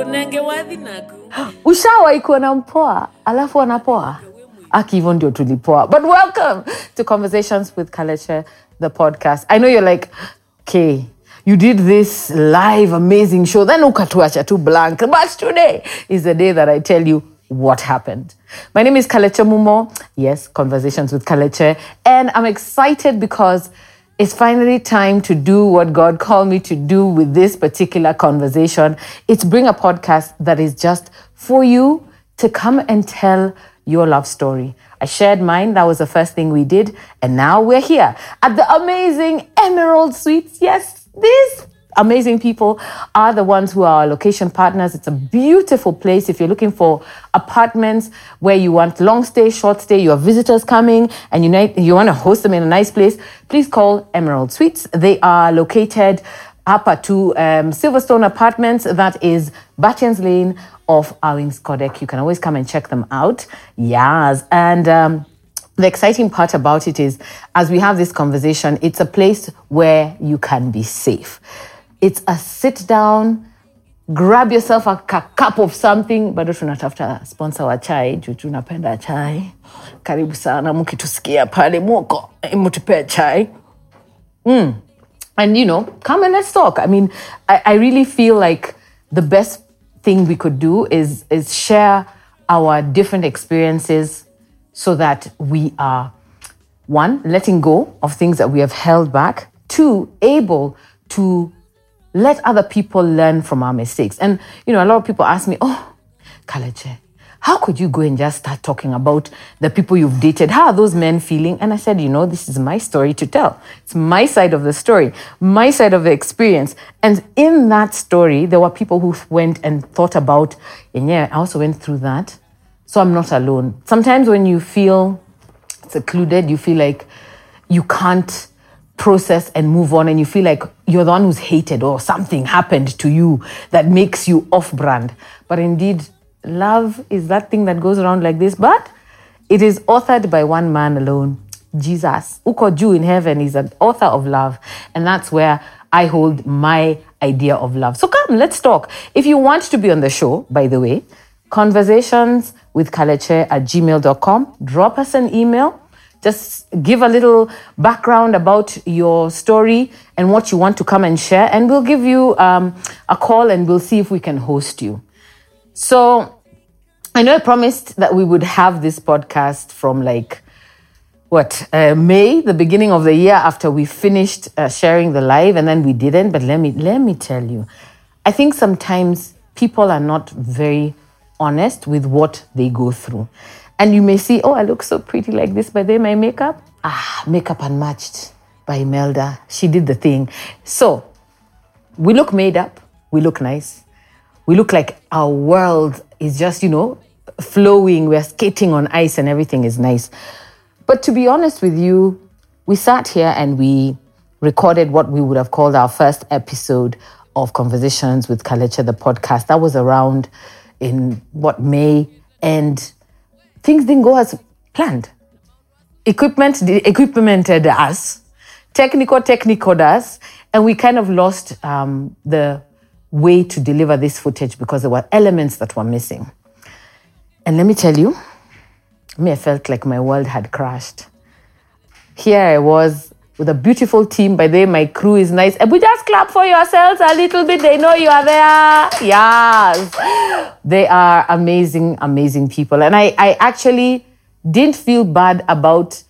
unenge wadhi nagu ushawahi kuona mpoa? Alafu anapoa aki ndio tulipoa. But welcome to conversations with Kalekye the podcast. I know you're like okay you did this live amazing show then ukatuacha tu blank. But today is the day that i tell you what happened. My name is Kalekye mumo. Yes conversations with Kalekye. And i'm excited because it's finally time to do what God called me to do with this particular conversation. It's bring a podcast that is just for you to come and tell your love story. I shared mine. That was the first thing we did. And now we're here at the amazing Emerald Suites. Yes, these amazing people are the ones who are location partners. It's a beautiful place. If you're looking for apartments where you want long stay, short stay, you have visitors coming and you, ni- you want to host them in a nice place, please call Emerald Suites. They are located upper to um, Silverstone Apartments. That is Batchens Lane off Owings Codec. You can always come and check them out. Yes. And um, the exciting part about it is, as we have this conversation, it's a place where you can be safe. It's a sit down, grab yourself a cup of something. Bado tunatafuta sponsor wa chai juu tunapenda chai. Karibu sana mkitusikia pale mwoko eh, mtupea chai mm. and you know come and let's talk i mean I, I really feel like the best thing we could do is is share our different experiences so that we are one letting go of things that we have held back two able to let other people learn from our mistakes and you know a lot of people ask me oh Kalekye how could you go and just start talking about the people you've dated? How are those men feeling? And I said, you know, this is my story to tell. It's my side of the story, my side of the experience. And in that story, there were people who went and thought about, and yeah, I also went through that. So I'm not alone. Sometimes when you feel secluded, you feel like you can't process and move on, and you feel like you're the one who's hated or something happened to you that makes you off brand. But indeed, love is that thing that goes around like this, but it is authored by one man alone, Jesus. Uko Jew in heaven is an author of love, and that's where I hold my idea of love. So come, let's talk. If you want to be on the show, by the way, conversations with Kalekye at gmail.com, drop us an email. Just give a little background about your story and what you want to come and share, and we'll give you um, a call and we'll see if we can host you. So I know I promised that we would have this podcast from like what uh, May, the beginning of the year after we finished uh, sharing the live, and then we didn't. But let me let me tell you, I think sometimes people are not very honest with what they go through, and you may see, oh, I look so pretty like this, but then my makeup, ah, makeup unmatched by Imelda. She did the thing. So we look made up, we look nice, we look like our world is just, you know, flowing. We're skating on ice and everything is nice. But to be honest with you, we sat here and we recorded what we would have called our first episode of Conversations with Kalekye, the podcast. That was around in what, May? And things didn't go as planned. Equipment equipmented us, technical technical us, and we kind of lost um, the way to deliver this footage because there were elements that were missing. And let me tell you, me, I felt like my world had crashed. Here I was with a beautiful team. By the way, my crew is nice. And we just clap for yourselves a little bit. They know you are there. Yes. They are amazing, amazing people. And I, I actually didn't feel bad about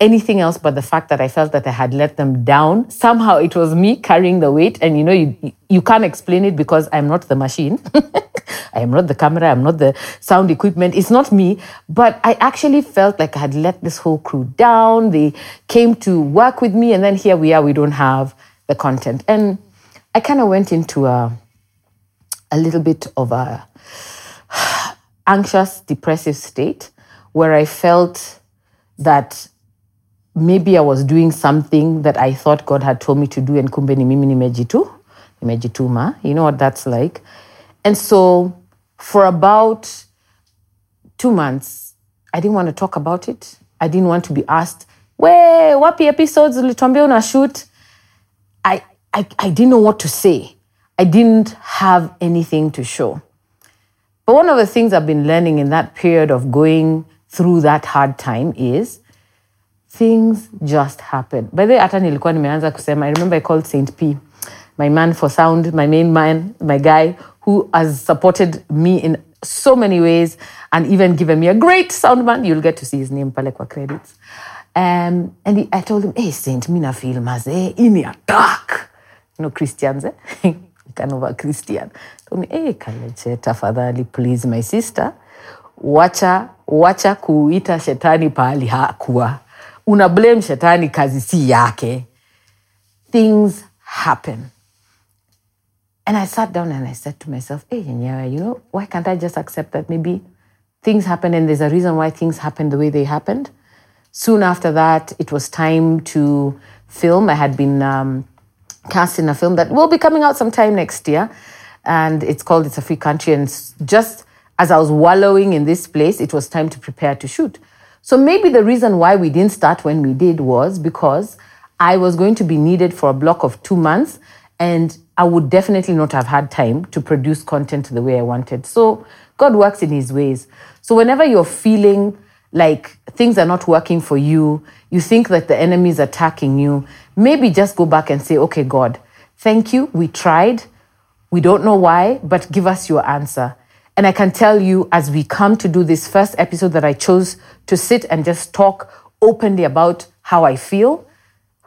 anything else but the fact that I felt that I had let them down. Somehow it was me carrying the weight, and you know, you you can't explain it because I'm not the machine. I am not the camera, I'm not the sound equipment. It's not me. But I actually felt like I had let this whole crew down. They came to work with me, and then here we are, we don't have the content. And I kind of went into a a little bit of a anxious, depressive state where I felt that maybe I was doing something that I thought God had told me to do, and kumbe ni mimi nimejitu, nimejituma. You know what that's like. And so for about two months, I didn't want to talk about it. I didn't want to be asked, we wapi episodes ulituambia una shoot? I, I, I didn't know what to say. I didn't have anything to show. But one of the things I've been learning in that period of going through that hard time is things just happen. By the hata nilikuwa nimeanza kusema, I remember I called St. P, my man for sound, my main man, my guy who has supported me in so many ways and even given me a great sound man. You'll get to see his name pale kwa credits. Um, and he, I told him, hey, st mi nafil maze, ini attack. You Christians, eh? kanova Christian. Told hey, Kaleche, tafadhali, please, my sister, wacha, wacha kuita shetani pahali hakuwa. Una blame shetani kazi si yake. Things happen. And I sat down and I said to myself, hey, Nyewe, you know, why can't I just accept that maybe things happen and there's a reason why things happened the way they happened? Soon after that, it was time to film. I had been um, cast in a film that will be coming out sometime next year. And it's called It's a Free Country. And just as I was wallowing in this place, it was time to prepare to shoot. So maybe the reason why we didn't start when we did was because I was going to be needed for a block of two months. And I would definitely not have had time to produce content the way I wanted. So God works in His ways. So whenever you're feeling like things are not working for you, you think that the enemy is attacking you, maybe just go back and say, okay, God, thank you. We tried. We don't know why, but give us your answer. And I can tell you, as we come to do this first episode, that I chose to sit and just talk openly about how I feel.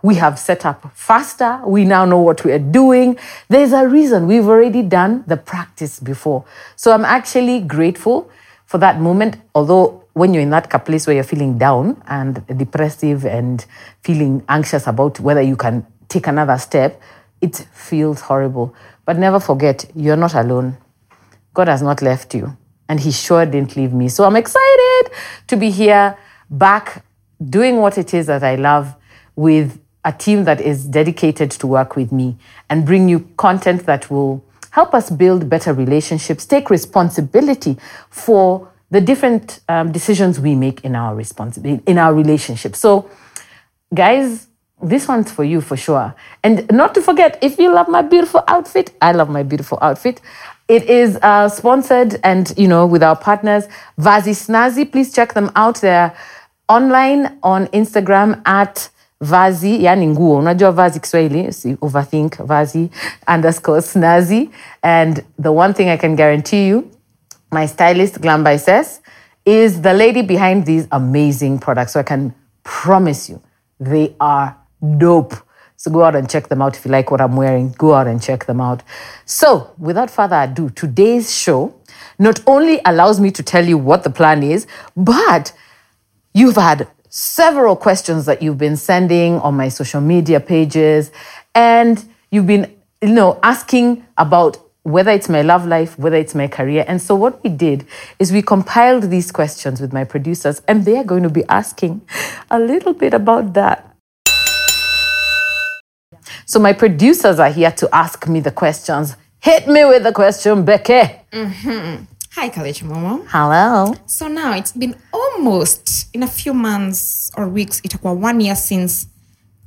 We have set up faster. We now know what we are doing. There's a reason we've already done the practice before. So I'm actually grateful for that moment. Although, when you're in that place where you're feeling down and depressive and feeling anxious about whether you can take another step, it feels horrible. But never forget, you're not alone. God has not left you, and He sure didn't leave me. So I'm excited to be here back doing what it is that I love with a team that is dedicated to work with me and bring you content that will help us build better relationships, take responsibility for the different um, decisions we make in our responsibility in our relationship. So, guys, this one's for you for sure. And not to forget, if you love my beautiful outfit, I love my beautiful outfit. It is uh, sponsored and, you know, with our partners, Vazi Snazi. Please check them out. They're online on Instagram at Vazi, yani nguo. Unajua Vazi Kiswahili, si overthink, Vazi underscore Snazi. And the one thing I can guarantee you, my stylist, Glamba says, is the lady behind these amazing products. So I can promise you, they are dope. So go out and check them out if you like what I'm wearing. Go out and check them out. So, without further ado, today's show not only allows me to tell you what the plan is, but You've had several questions that you've been sending on my social media pages, and you've been, you know, asking about whether it's my love life, whether it's my career. And so what we did is we compiled these questions with my producers, and they are going to be asking a little bit about that. So my producers are here to ask me the questions. Hit me with the question, Becky. Hi, College Momo. Hello. So now it's been almost in a few months or weeks, itakuwa one year since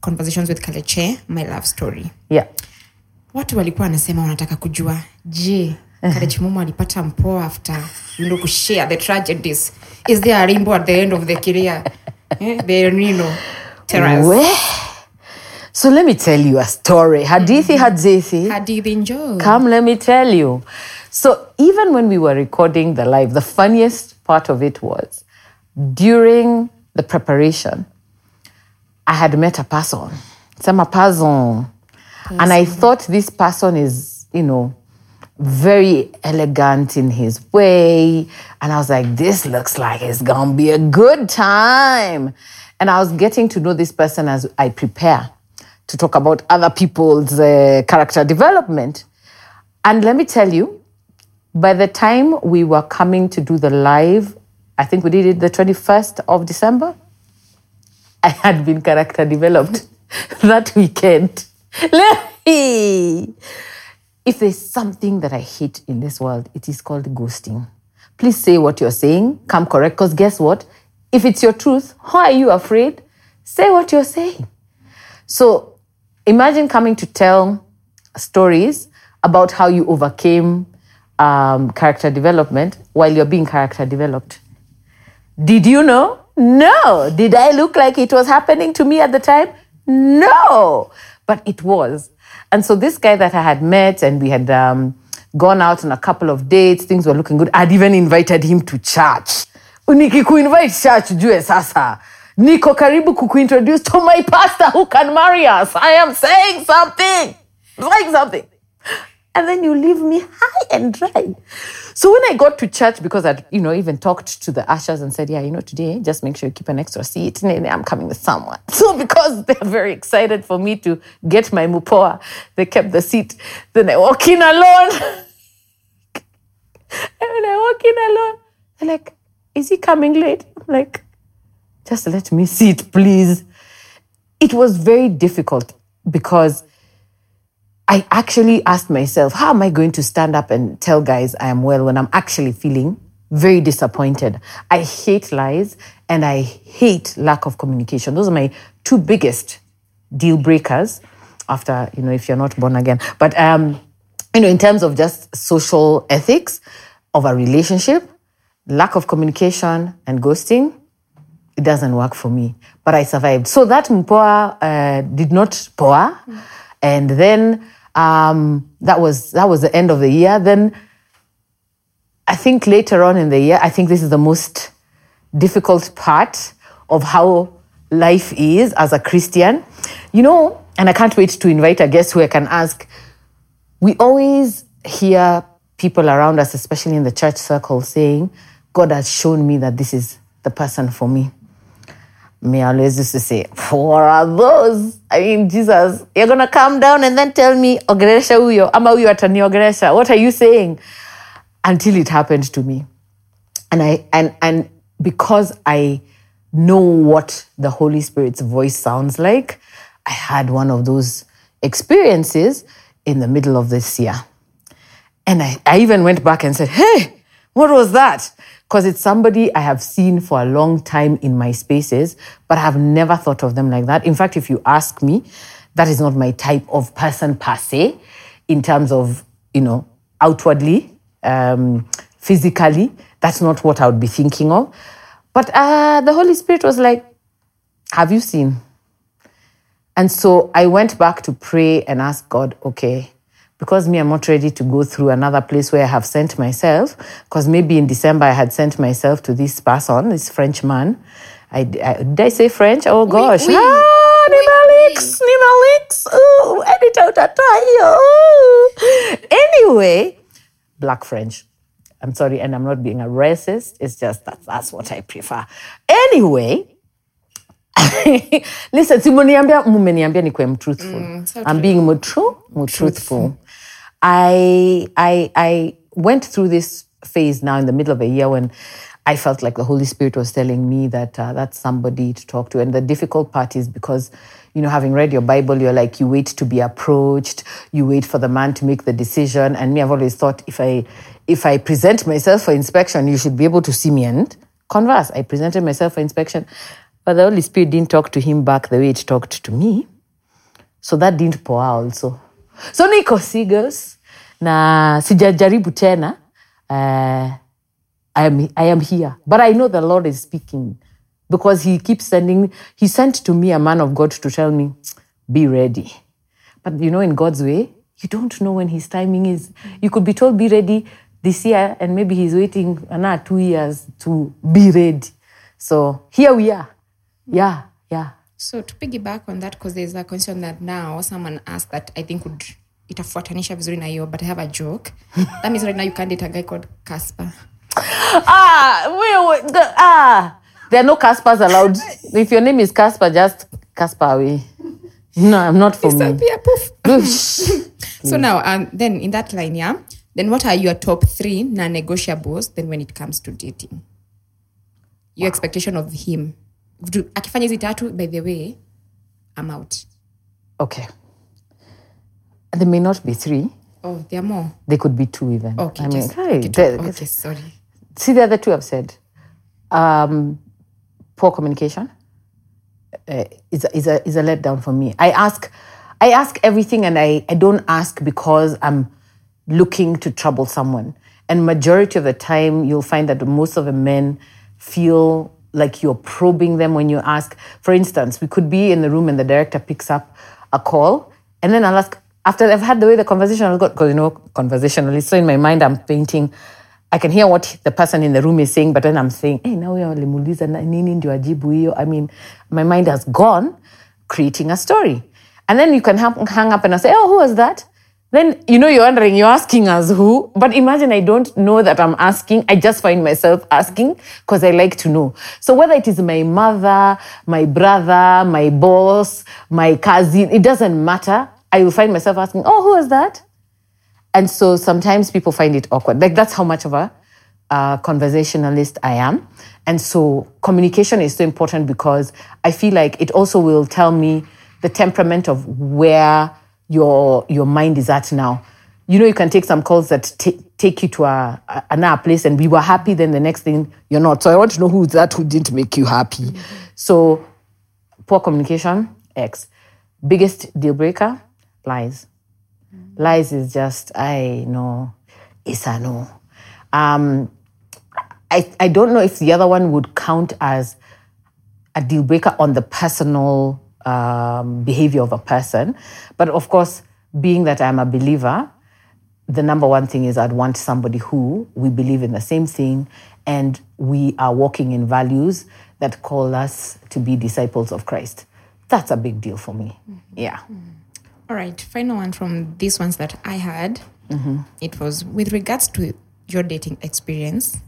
Conversations with Kaleche, my love story. Yeah. Watu walikuwa wanasema wanataka kujua, je, Kalechi Momo alipata mpoa after you know, kushare the tragedies. Is there a rainbow at the end of the career? eh, the know, terrors. Weh. So let me tell you a story. Hadithi mm-hmm. hadithi. Hadithi njoo. Come, let me tell you. So even when we were recording the live, the funniest part of it was during the preparation, I had met a person. Some a person. And I thought this person is, you know, very elegant in his way. And I was like, this looks like it's gonna be a good time. And I was getting to know this person as I prepare to talk about other people's uh, character development. And let me tell you, by the time we were coming to do the live, I think we did it the 21st of December, I had been character developed that weekend. if there's something that I hate in this world, it is called ghosting. Please say what you're saying, come correct, because guess what? If it's your truth, how are you afraid? Say what you're saying. So imagine coming to tell stories about how you overcame um, character development while you're being character developed. Did you know? No. Did I look like it was happening to me at the time? No. But it was. And so this guy that I had met and we had um, gone out on a couple of dates, things were looking good. I'd even invited him to church. Nikikuinvite church, jue sasa. Niko karibu kukuintroduce to my pastor who can marry us. I am saying something. Saying something and then you leave me high and dry. So when I got to church, because I'd, you know, even talked to the ushers and said, yeah, you know, today, just make sure you keep an extra seat. Nene, I'm coming with someone. So because they're very excited for me to get my mupoa, they kept the seat. Then I walk in alone. and when I walk in alone, they're like, is he coming late? I'm like, just let me see it, please. It was very difficult because I actually asked myself, how am I going to stand up and tell guys I am well when I'm actually feeling very disappointed? I hate lies and I hate lack of communication. Those are my two biggest deal breakers after, you know, if you're not born again. But, um, you know, in terms of just social ethics of a relationship, lack of communication and ghosting, it doesn't work for me. But I survived. So that mpoa uh, did not poa. And then um, that was that was the end of the year. Then I think later on in the year, I think this is the most difficult part of how life is as a Christian. You know, and I can't wait to invite a guest who I can ask. We always hear people around us, especially in the church circle, saying, God has shown me that this is the person for me. Me always used to say, what are those? I mean, Jesus, you're gonna come down and then tell me, ogeresha huyo, ama huyo ataniogeresha. What are you saying? Until it happened to me. And I and and because I know what the Holy Spirit's voice sounds like, I had one of those experiences in the middle of this year. And I, I even went back and said, Hey, what was that? Because it's somebody I have seen for a long time in my spaces, but I have never thought of them like that. In fact, if you ask me, that is not my type of person per se, in terms of, you know, outwardly, um, physically. That's not what I would be thinking of. But uh, the Holy Spirit was like, Have you seen? And so I went back to pray and ask God, okay, because me, I'm not ready to go through another place where I have sent myself, because maybe in December I had sent myself to this person, this French man. I, I, did I say French? Oh gosh. oui. Ah, Nina Leaks, Nina Leaks. Ooh, edit out that tie. Anyway, black French. I'm sorry, and I'm not being a racist. It's just that that's what I prefer. Anyway, listen, si mniambia mmeniambia nikuwe mtruthful. so I'm being more true, more truthful. I I I went through this phase now in the middle of a year when I felt like the Holy Spirit was telling me that uh, that's somebody to talk to. And the difficult part is because, you know, having read your Bible, you're like, you wait to be approached, you wait for the man to make the decision. And me, I've always thought if I if I present myself for inspection, you should be able to see me and converse. I presented myself for inspection, but the Holy Spirit didn't talk to him back the way it talked to me. So that didn't pour out also. So niko singles na sijajaribu tena. Uh, I am I am here, but I know the Lord is speaking because He keeps sending. He sent to me a man of God to tell me, "Be ready." But you know, in God's way, you don't know when His timing is. You could be told, "Be ready." This year, and maybe he's waiting another two years to be ready. So here we are. Yeah, yeah. So to piggyback on that, because there's a question that now someone asked that I think would itafuatanisha vizuri na hiyo, but I have a joke. that means right now you can't date a guy called Casper. Ah, wait, wait, the- ah. There are no Caspers allowed. if your name is Casper, just Casper away. No, I'm not for me. So now, um, then in that line, yeah, then what are your top three non-negotiables then when it comes to dating? Your expectation of him. Akifanya hizi tatu, by the way, I'm out. okay. There may not be three. Oh, there are more. They could be two even. Okay, I mean, just, okay, the- okay, sorry. see the other two I've said. Um, poor communication uh, is a, is a is a letdown for me. I ask, I ask everything, and I I don't ask because I'm looking to trouble someone. And majority of the time, you'll find that most of the men feel like you're probing them when you ask. For instance, we could be in the room and the director picks up a call, and then I'll ask, after I've had the way the conversation has got, because you know, conversationally, so in my mind, I'm painting. I can hear what the person in the room is saying, but then I'm saying, hey, now we walimuuliza na- nini ndio ajibu hiyo. I mean, my mind has gone creating a story. And then you can hang up and I say, oh, who was that? Then, you know, you're wondering, you're asking us who? But imagine I don't know that I'm asking. I just find myself asking because I like to know. So whether it is my mother, my brother, my boss, my cousin, it doesn't matter. I will find myself asking, oh, who is that? And so sometimes people find it awkward. Like that's how much of a uh, conversationalist I am. And so communication is so important because I feel like it also will tell me the temperament of where your your mind is at now. You know, you can take some calls that ta- take you to a, a- another place, and we were happy. Then the next thing you're not. So I want to know who that who didn't make you happy. So poor communication, X. Biggest deal breaker, lies. Lies is just, I know, it's a no. Um, I, I don't know if the other one would count as a deal breaker on the personal um, behavior of a person. But of course, being that I'm a believer, the number one thing is I'd want somebody who we believe in the same thing and we are walking in values that call us to be disciples of Christ. That's a big deal for me. Mm-hmm. Yeah. Mm-hmm. All right, final one from these ones that I had. Mm-hmm. It was with regards to your dating experience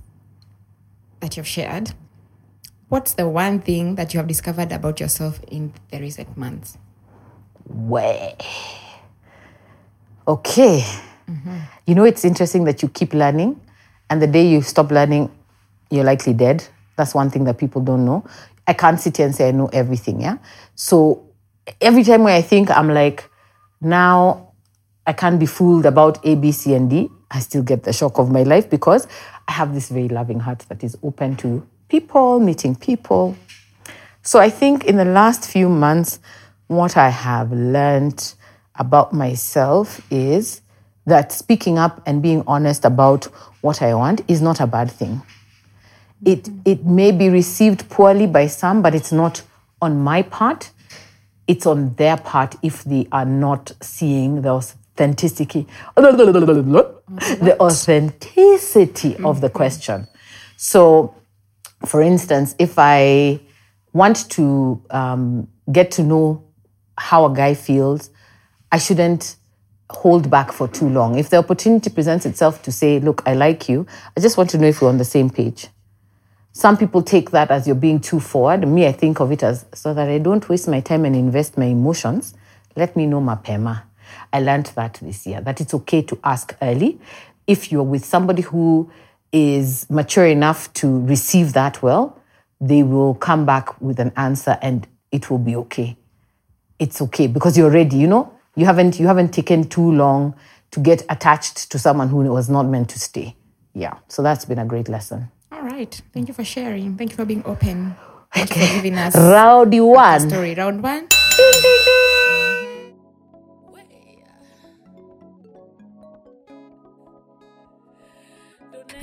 that you've shared. What's the one thing that you have discovered about yourself in the recent months? Way. Okay. Mm-hmm. You know, it's interesting that you keep learning, and the day you stop learning, you're likely dead. That's one thing that people don't know. I can't sit here and say I know everything, yeah? So every time when I think I'm like, now I can't be fooled about A, B, C, and D, I still get the shock of my life because I have this very loving heart that is open to people, meeting people. So I think in the last few months, what I have learned about myself is that speaking up and being honest about what I want is not a bad thing. It it may be received poorly by some, but it's not on my part. It's on their part if they are not seeing the authenticity, the authenticity of the question. So for instance, if I want to um, get to know how a guy feels, I shouldn't hold back for too long. If the opportunity presents itself to say, Look, I like you, I just want to know if we're on the same page. Some people take that as you're being too forward. Me, I think of it as so that I don't waste my time and invest my emotions. Let me know mapema. I learned that this year, that it's okay to ask early. If you're with somebody who is mature enough to receive that well, they will come back with an answer and it will be okay. It's okay because you're ready, you know? You haven't you haven't taken too long to get attached to someone who was not meant to stay. Yeah. So that's been a great lesson. All right, thank you for sharing. Thank you for being open. Thank you for giving us Rowdy one. story. Round one.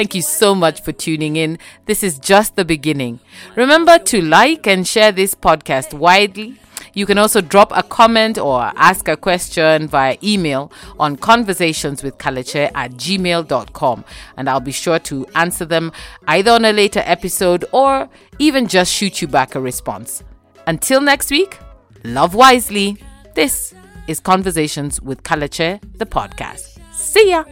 Thank you so much for tuning in. This is just the beginning. Remember to like and share this podcast widely. You can also drop a comment or ask a question via email on conversationswithkalekye at gmail.com and I'll be sure to answer them either on a later episode or even just shoot you back a response. Until next week, love wisely. This is Conversations with Kalekye, the podcast. See ya!